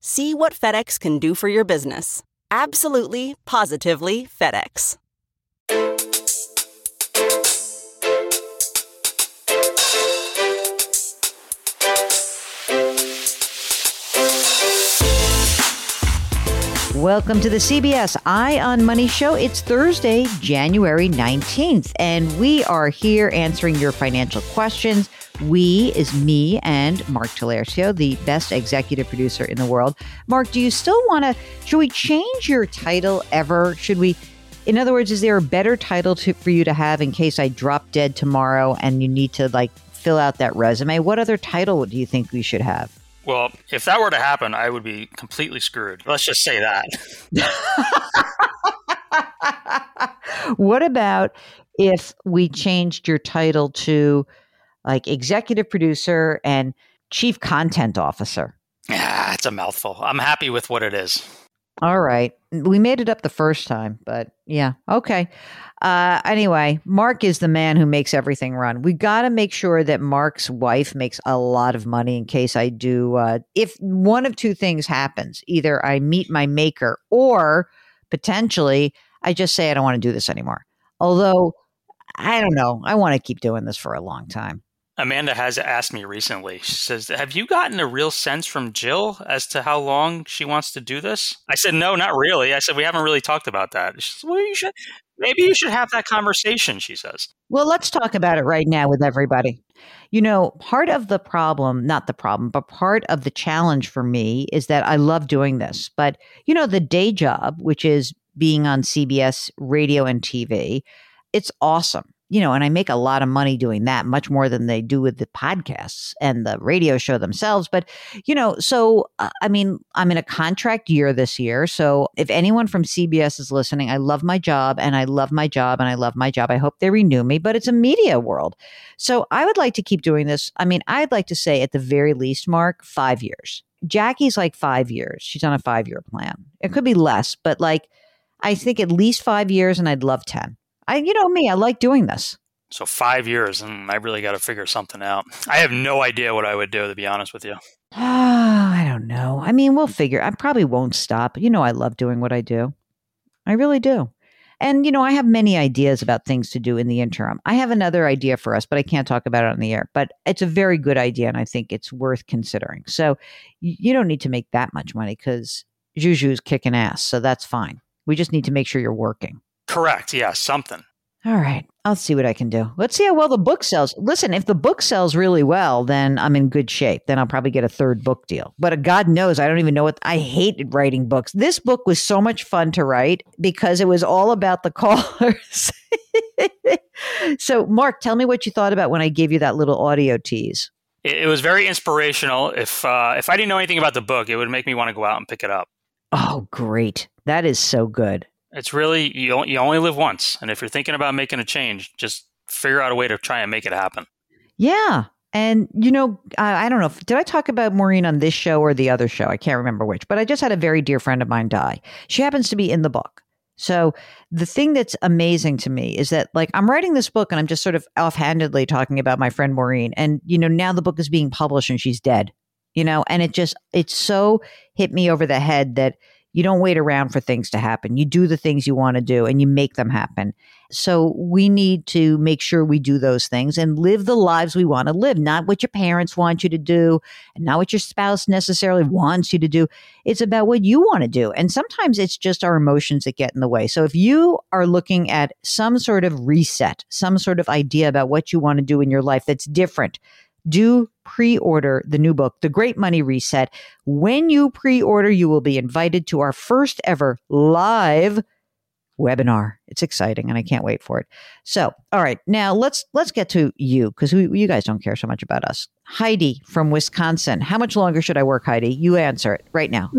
See what FedEx can do for your business. Absolutely, positively FedEx. Welcome to the CBS Eye on Money show. It's Thursday, January 19th, and we are here answering your financial questions. We is me and Mark Talercio, the best executive producer in the world. Mark, do you still want to? Should we change your title ever? Should we? In other words, is there a better title to, for you to have in case I drop dead tomorrow and you need to like fill out that resume? What other title do you think we should have? Well, if that were to happen, I would be completely screwed. Let's just say that. what about if we changed your title to like executive producer and chief content officer? Yeah, it's a mouthful. I'm happy with what it is. All right. We made it up the first time, but yeah. Okay. Uh, anyway, Mark is the man who makes everything run. We got to make sure that Mark's wife makes a lot of money in case I do. Uh, if one of two things happens, either I meet my maker or potentially I just say I don't want to do this anymore. Although, I don't know. I want to keep doing this for a long time. Amanda has asked me recently. She says, Have you gotten a real sense from Jill as to how long she wants to do this? I said, No, not really. I said, We haven't really talked about that. She says, Well, you should. Maybe you should have that conversation, she says. Well, let's talk about it right now with everybody. You know, part of the problem, not the problem, but part of the challenge for me is that I love doing this. But, you know, the day job, which is being on CBS radio and TV, it's awesome you know, and I make a lot of money doing that, much more than they do with the podcasts and the radio show themselves. But, you know, so uh, I mean, I'm in a contract year this year. So if anyone from CBS is listening, I love my job and I love my job and I love my job. I hope they renew me, but it's a media world. So I would like to keep doing this. I mean, I'd like to say at the very least, Mark, five years. Jackie's like five years. She's on a five year plan. It could be less, but like, I think at least five years and I'd love 10. I, you know me, I like doing this. So five years, and I really got to figure something out. I have no idea what I would do, to be honest with you. I don't know. I mean, we'll figure. I probably won't stop. You know, I love doing what I do. I really do. And, you know, I have many ideas about things to do in the interim. I have another idea for us, but I can't talk about it on the air. But it's a very good idea, and I think it's worth considering. So you don't need to make that much money because Juju's kicking ass. So that's fine. We just need to make sure you're working. Correct. Yeah, something. All right. I'll see what I can do. Let's see how well the book sells. Listen, if the book sells really well, then I'm in good shape. Then I'll probably get a third book deal. But uh, God knows, I don't even know what I hated writing books. This book was so much fun to write because it was all about the callers. so, Mark, tell me what you thought about when I gave you that little audio tease. It, was very inspirational. If uh, if I didn't know anything about the book, it would make me want to go out and pick it up. Oh, great! That is so good. It's really you. You only live once, and if you're thinking about making a change, just figure out a way to try and make it happen. Yeah, and you know, I, I don't know. Did I talk about Maureen on this show or the other show? I can't remember which. But I just had a very dear friend of mine die. She happens to be in the book. So the thing that's amazing to me is that like I'm writing this book and I'm just sort of offhandedly talking about my friend Maureen and you know now the book is being published and she's dead. You know, and it just it's so hit me over the head that you don't wait around for things to happen. You do the things you want to do and you make them happen. So we need to make sure we do those things and live the lives we want to live, not what your parents want you to do and not what your spouse necessarily wants you to do. It's about what you want to do. And sometimes it's just our emotions that get in the way. So if you are looking at some sort of reset, some sort of idea about what you want to do in your life that's different, do pre order the new book, The Great Money Reset. When you pre order, you will be invited to our first ever live webinar. It's exciting and I can't wait for it. So, all right, now let's let's get to you because you guys don't care so much about us. Heidi from Wisconsin. How much longer should I work, Heidi? You answer it right now.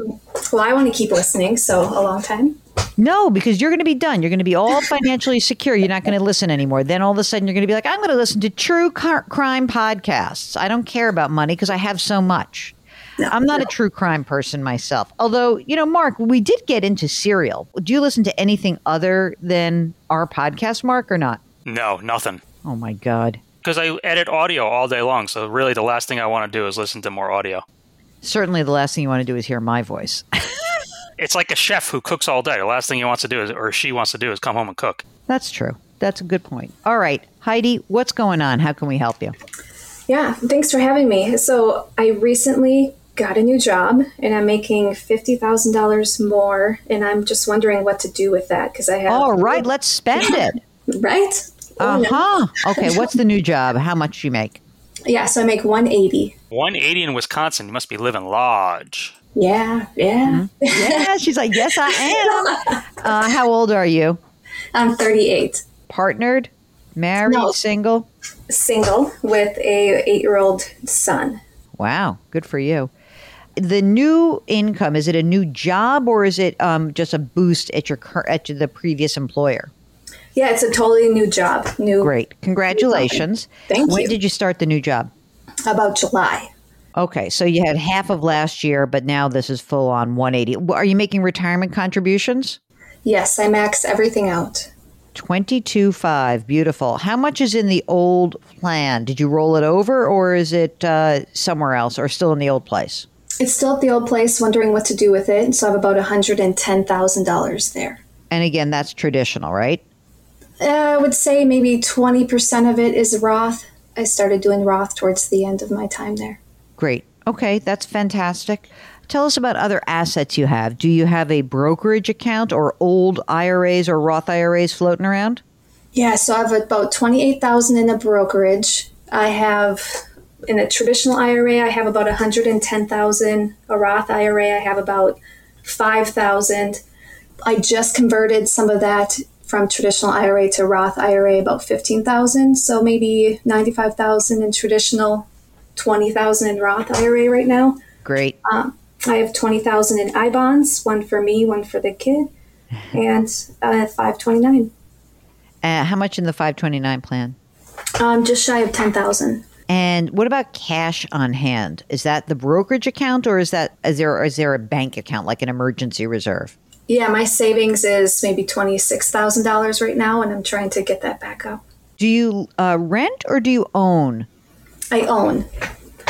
Well, I want to keep listening, so a long time. No, because you're going to be done. You're going to be all financially secure. You're not going to listen anymore. Then all of a sudden, you're going to be like, I'm going to listen to true crime podcasts. I don't care about money because I have so much. No, I'm not no. a true crime person myself. Although, you know, Mark, we did get into serial. Do you listen to anything other than our podcast, Mark, or not? No, nothing. Oh my God. Because I edit audio all day long. So really, the last thing I want to do is listen to more audio. Certainly, the last thing you want to do is hear my voice. it's like a chef who cooks all day. The last thing he wants to do is, or she wants to do, is come home and cook. That's true. That's a good point. All right, Heidi, what's going on? How can we help you? Yeah, thanks for having me. So, I recently got a new job and I'm making $50,000 more and I'm just wondering what to do with that because I have All right, let's spend it. right? Uh-huh. okay, what's the new job? How much do you make? Yeah, so I make 180. 180 in Wisconsin. You must be living large. Yeah, yeah. Mm-hmm. Yeah, she's like, yes, I am. Uh, how old are you? I'm 38. Partnered? Married? No, single? Single with a eight-year-old son. Wow, good for you. The new income is it a new job or is it um, just a boost at your at the previous employer? Yeah, it's a totally new job. New. Great, congratulations! New Thank when you. When did you start the new job? About July. Okay, so you had half of last year, but now this is full on 180. Are you making retirement contributions? Yes, I max everything out. 22.5, beautiful. How much is in the old plan? Did you roll it over or is it uh, somewhere else or still in the old place? It's still at the old place, wondering what to do with it. So I have about $110,000 there. And again, that's traditional, right? Uh, I would say maybe 20% of it is Roth. I started doing Roth towards the end of my time there. Great. Okay, that's fantastic. Tell us about other assets you have. Do you have a brokerage account or old IRAs or Roth IRAs floating around? Yeah, so I have about 28,000 in a brokerage. I have in a traditional IRA, I have about 110,000. A Roth IRA, I have about 5,000. I just converted some of that from traditional IRA to Roth IRA, about 15,000. So maybe 95,000 in traditional 20,000 in Roth IRA right now. Great. Um, I have 20,000 in I bonds, one for me, one for the kid, and uh, 529. Uh, how much in the 529 plan? Um, just shy of 10,000. And what about cash on hand? Is that the brokerage account or is that is there is there a bank account like an emergency reserve? Yeah, my savings is maybe $26,000 right now and I'm trying to get that back up. Do you uh, rent or do you own? I own.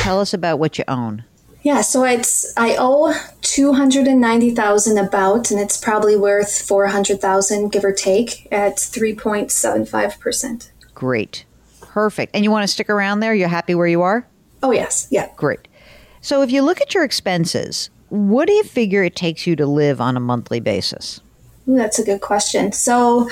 Tell us about what you own. Yeah, so it's I owe two hundred and ninety thousand about, and it's probably worth four hundred thousand, give or take, at three point seven five percent. Great, perfect. And you want to stick around there? You're happy where you are? Oh yes, yeah. Great. So if you look at your expenses, what do you figure it takes you to live on a monthly basis? Ooh, that's a good question. So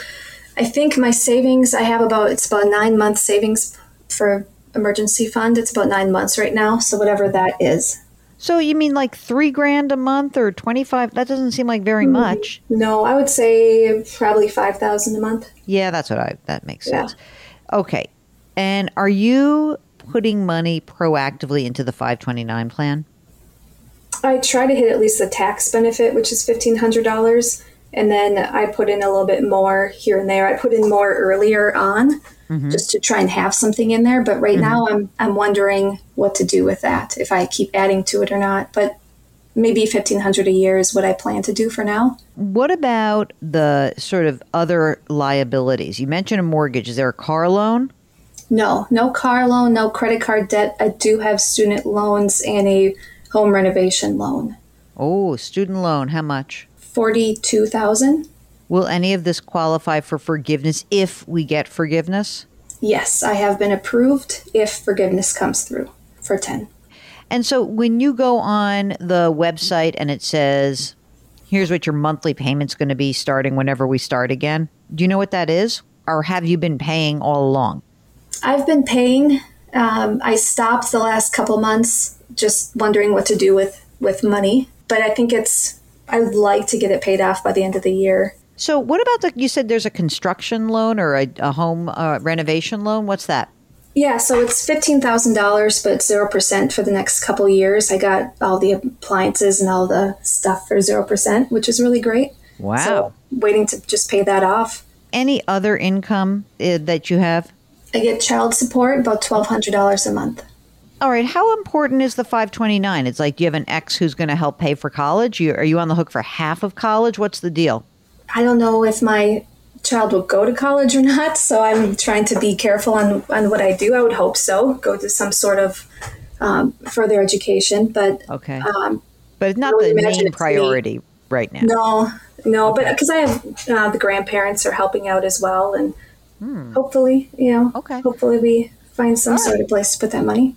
I think my savings I have about it's about nine months savings for emergency fund. It's about nine months right now. So whatever that is. So you mean like three grand a month or twenty five? That doesn't seem like very mm-hmm. much. No, I would say probably five thousand a month. Yeah, that's what I. That makes sense. Yeah. Okay, and are you putting money proactively into the five twenty nine plan? I try to hit at least the tax benefit, which is fifteen hundred dollars, and then I put in a little bit more here and there. I put in more earlier on mm-hmm. just to try and have something in there. But right mm-hmm. now, I'm I'm wondering what to do with that if I keep adding to it or not. But maybe 1500 a year is what I plan to do for now. What about the sort of other liabilities? You mentioned a mortgage. Is there a car loan? No, no car loan, no credit card debt. I do have student loans and a home renovation loan. Oh, student loan. How much? 42,000. Will any of this qualify for forgiveness if we get forgiveness? Yes, I have been approved if forgiveness comes through for 10. And so when you go on the website and it says, here's what your monthly payment's going to be starting whenever we start again, do you know what that is? Or have you been paying all along? I've been paying. Um, I stopped the last couple months just wondering what to do with, with money. But I think it's, I would like to get it paid off by the end of the year. So, what about the? You said there's a construction loan or a, a home uh, renovation loan. What's that? Yeah, so it's fifteen thousand dollars, but zero percent for the next couple years. I got all the appliances and all the stuff for zero percent, which is really great. Wow! So, waiting to just pay that off. Any other income uh, that you have? I get child support, about twelve hundred dollars a month. All right. How important is the 529? It's like, you have an ex who's going to help pay for college? You, are you on the hook for half of college? What's the deal? I don't know if my child will go to college or not. So I'm trying to be careful on, on what I do. I would hope so. Go to some sort of um, further education, but okay, um, but it's not the main priority right now. No, no, okay. but because I have uh, the grandparents are helping out as well, and hmm. hopefully, you know, okay, hopefully we find some sort of place to put that money.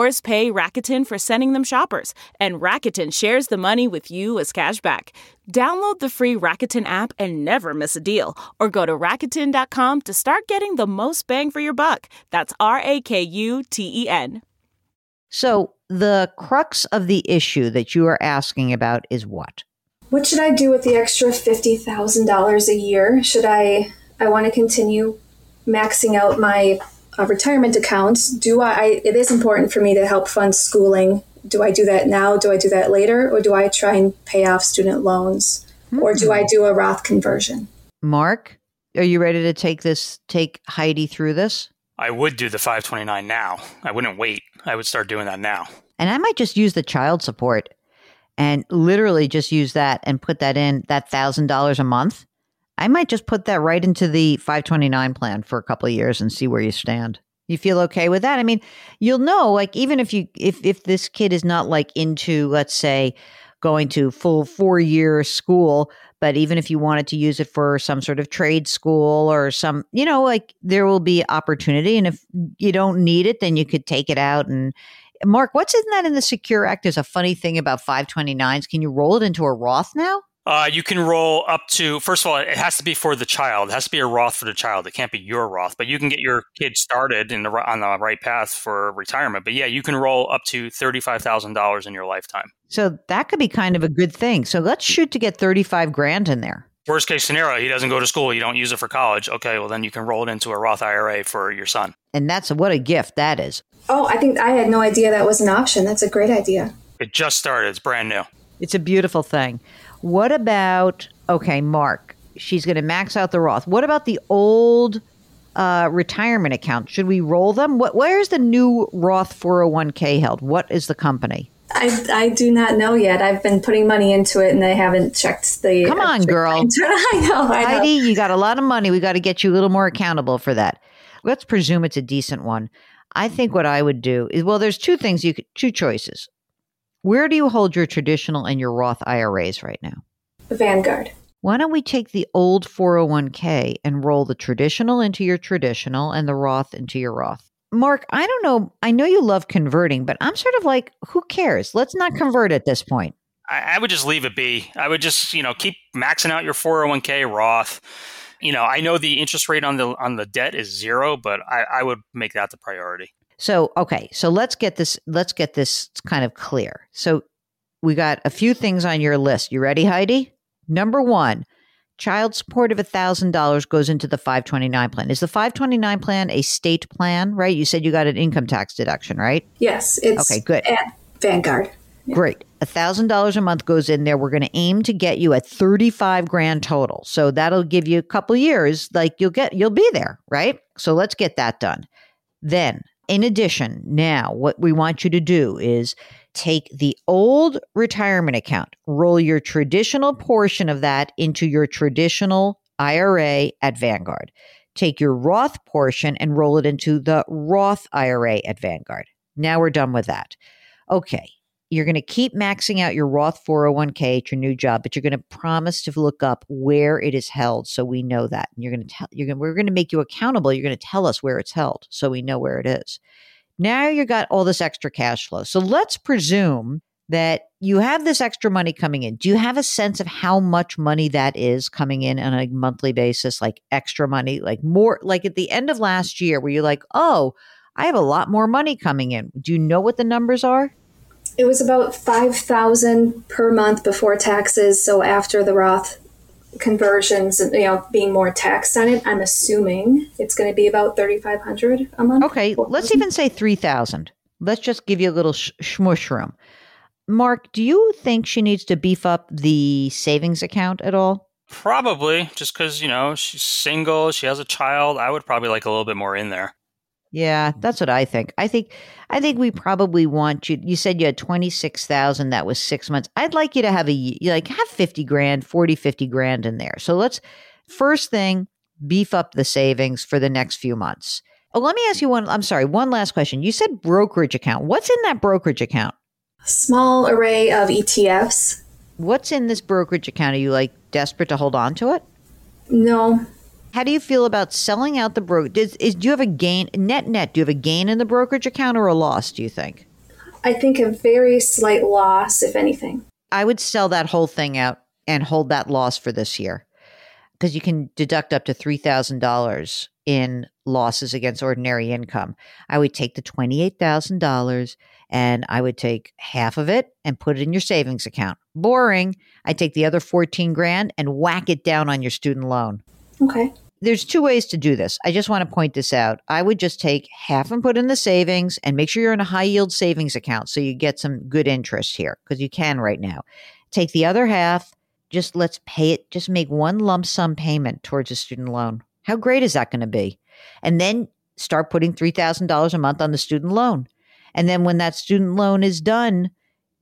Stores pay Rakuten for sending them shoppers, and Rakuten shares the money with you you as cashback. Download the free Rakuten app and never miss a deal. Or go to Rakuten.com to start getting the most bang for your buck. That's R A K U T E N. So, the crux of the issue that you are asking about is what? What should I do with the extra $50,000 a year? Should I I want to continue maxing out my uh, retirement accounts? Do I, I it is important for me to help fund schooling do I do that now? Do I do that later? Or do I try and pay off student loans? Mm-hmm. Or do I hmm. do a Roth conversion? Mark, are you ready to take this, take Heidi through this? I would do the 529 now. I wouldn't wait. I would start doing that now. And I might just use the child support and literally just use that and put that in that $1,000 a month. I might just put that right into the 529 plan for a couple of years and see where you stand. You feel okay with that? I mean, you'll know like even if you if if this kid is not like into let's say going to full 4 year school, but even if you wanted to use it for some sort of trade school or some, you know, like there will be opportunity and if you don't need it then you could take it out and Mark, what's in that in the Secure Act There's a funny thing about 529s. Can you roll it into a Roth now? Uh, you can roll up to, first of all, it has to be for the child. It has to be a Roth for the child. It can't be your Roth, but you can get your kid started in the, on the right path for retirement. But yeah, you can roll up to $35,000 in your lifetime. So that could be kind of a good thing. So let's shoot to get 35 grand in there. Worst case scenario, he doesn't go to school, you don't use it for college. Okay, well, then you can roll it into a Roth IRA for your son. And that's what a gift that is. Oh, I think I had no idea that was an option. That's a great idea. It just started, it's brand new. It's a beautiful thing. What about Okay, Mark. She's going to max out the Roth. What about the old uh, retirement account? Should we roll them? What? Where's the new Roth 401k held? What is the company? I, I do not know yet. I've been putting money into it and I haven't checked the. Come on, girl. I know. I know. Heidi, you got a lot of money. We got to get you a little more accountable for that. Let's presume it's a decent one. I think what I would do is well, there's two things you could, two choices. Where do you hold your traditional and your Roth IRAs right now? Vanguard. Why don't we take the old 401k and roll the traditional into your traditional and the Roth into your Roth? Mark, I don't know. I know you love converting, but I'm sort of like, who cares? Let's not convert at this point. I, I would just leave it be. I would just, you know, keep maxing out your 401k Roth. You know, I know the interest rate on the on the debt is zero, but I, I would make that the priority. So, okay, so let's get this let's get this kind of clear. So, we got a few things on your list. You ready, Heidi? Number 1, child support of $1000 goes into the 529 plan. Is the 529 plan a state plan, right? You said you got an income tax deduction, right? Yes, it's Okay, good. at Vanguard. Great. $1000 a month goes in there. We're going to aim to get you at 35 grand total. So that'll give you a couple years like you'll get you'll be there, right? So let's get that done. Then, in addition, now what we want you to do is take the old retirement account, roll your traditional portion of that into your traditional IRA at Vanguard. Take your Roth portion and roll it into the Roth IRA at Vanguard. Now we're done with that. Okay, you're going to keep maxing out your Roth 401k at your new job, but you're going to promise to look up where it is held so we know that. And you're going to tell you're going we're going to make you accountable. You're going to tell us where it's held so we know where it is. Now you've got all this extra cash flow. So let's presume that you have this extra money coming in. Do you have a sense of how much money that is coming in on a monthly basis, like extra money, like more, like at the end of last year, where you're like, oh, I have a lot more money coming in. Do you know what the numbers are? It was about 5000 per month before taxes. So after the Roth conversions, and you know, being more taxed on it, I'm assuming it's going to be about 3500 a month. Okay, let's even say 3000 Let's just give you a little sh- shmush room. Mark, do you think she needs to beef up the savings account at all? Probably, just because you know she's single, she has a child. I would probably like a little bit more in there. Yeah, mm. that's what I think. I think I think we probably want you. You said you had twenty six thousand. That was six months. I'd like you to have a you like have fifty grand, 40, 50 grand in there. So let's first thing beef up the savings for the next few months. Oh, let me ask you one. I'm sorry, one last question. You said brokerage account. What's in that brokerage account? Small array of ETFs. What's in this brokerage account? Are you like desperate to hold on to it? No, How do you feel about selling out the broker? Is, is do you have a gain net net? Do you have a gain in the brokerage account or a loss? Do you think? I think a very slight loss, if anything. I would sell that whole thing out and hold that loss for this year because you can deduct up to three thousand dollars in losses against ordinary income. I would take the twenty eight thousand dollars and I would take half of it and put it in your savings account. Boring. I take the other fourteen grand and whack it down on your student loan. Okay. there's two ways to do this. I just want to point this out. I would just take half and put in the savings and make sure you're in a high yield savings account so you get some good interest here because you can right now. Take the other half, just let's pay it, just make one lump sum payment towards a student loan. How great is that going to be? And then start putting $3,000 a month on the student loan. And then when that student loan is done,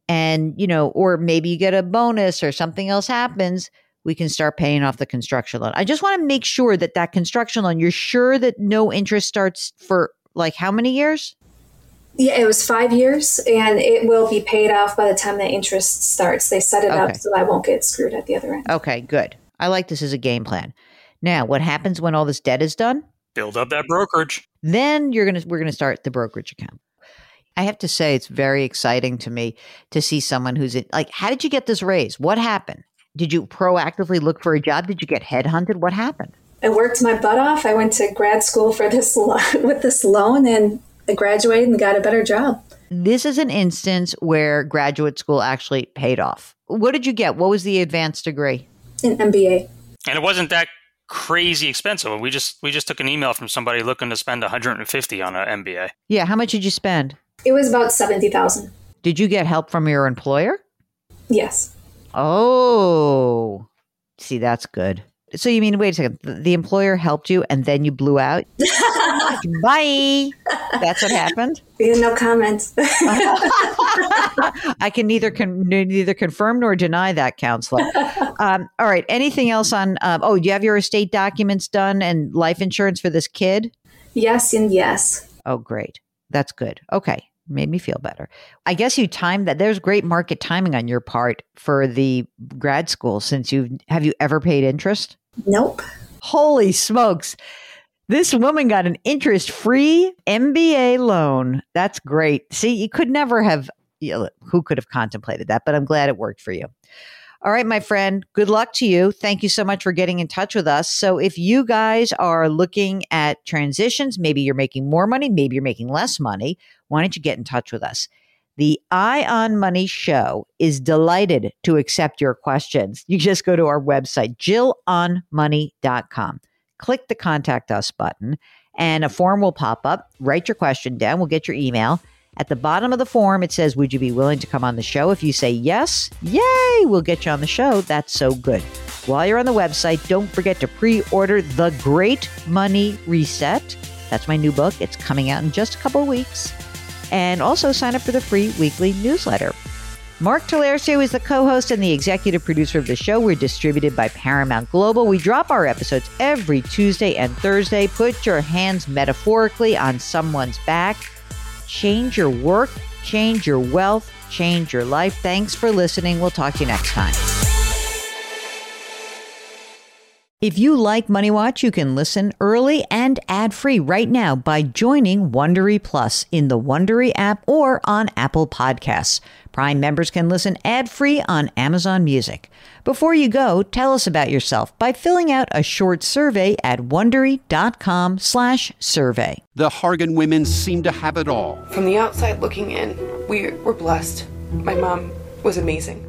and you know, or maybe you get a bonus or something else happens, we can start paying off the construction loan. I just want to make sure that that construction loan, you're sure that no interest starts for like how many years? Yeah, it was five years, and it will be paid off by the time the interest starts. They set it Okay. up so I won't get screwed at the other end. Okay, good. I like this as a game plan. Now, what happens when all this debt is done? Build up that brokerage. Then you're gonna we're gonna start the brokerage account. I have to say, it's very exciting to me to see someone who's in, like, how did you get this raise? What happened? Did you proactively look for a job? Did you get headhunted? What happened? I worked my butt off. I went to grad school for this lo- with this loan, and I graduated and got a better job. This is an instance where graduate school actually paid off. What did you get? What was the advanced degree? An MBA. And it wasn't that crazy expensive. We just we just took an email from somebody looking to spend 150 on an MBA. Yeah, how much did you spend? It was about seventy thousand. Did you get help from your employer? Yes. Oh, See, that's good. So you mean, wait a second, the, employer helped you and then you blew out? Bye. That's what happened. Yeah, no comments. I can neither con- neither confirm nor deny that, counselor. Um, all right. Anything else on? Um, oh, do you have your estate documents done and life insurance for this kid? yes and yes. Oh, great. That's good. Okay. Made me feel better. I guess you timed that. There's great market timing on your part for the grad school since you have have you ever paid interest? Nope. Holy smokes. This woman got an interest free MBA loan. That's great. See, you could never have, you know, who could have contemplated that, but I'm glad it worked for you. All right, my friend, good luck to you. Thank you so much for getting in touch with us. So, if you guys are looking at transitions, maybe you're making more money, maybe you're making less money, why don't you get in touch with us? The Eye on Money Show is delighted to accept your questions. You just go to our website, jillonmoney.com. Click the contact us button, and a form will pop up. Write your question down. We'll get your email. At the bottom of the form, it says, Would you be willing to come on the show? If you say yes, yay, we'll get you on the show. That's so good. While you're on the website, don't forget to pre order The Great Money Reset. That's my new book. It's coming out in just a couple weeks. And also sign up for the free weekly newsletter. Mark Talercio is the co host and the executive producer of the show. We're distributed by Paramount Global. We drop our episodes every Tuesday and Thursday. Put your hands metaphorically on someone's back. Change your work, change your wealth, change your life. Thanks for listening. We'll talk to you next time. If you like Money Watch, you can listen early and ad-free right now by joining Wondery Plus in the Wondery app or on Apple Podcasts. Prime members can listen ad-free on Amazon Music. Before you go, tell us about yourself by filling out a short survey at wondery.com/survey. The Hargan women seem to have it all. From the outside looking in, we were blessed. My mom was amazing.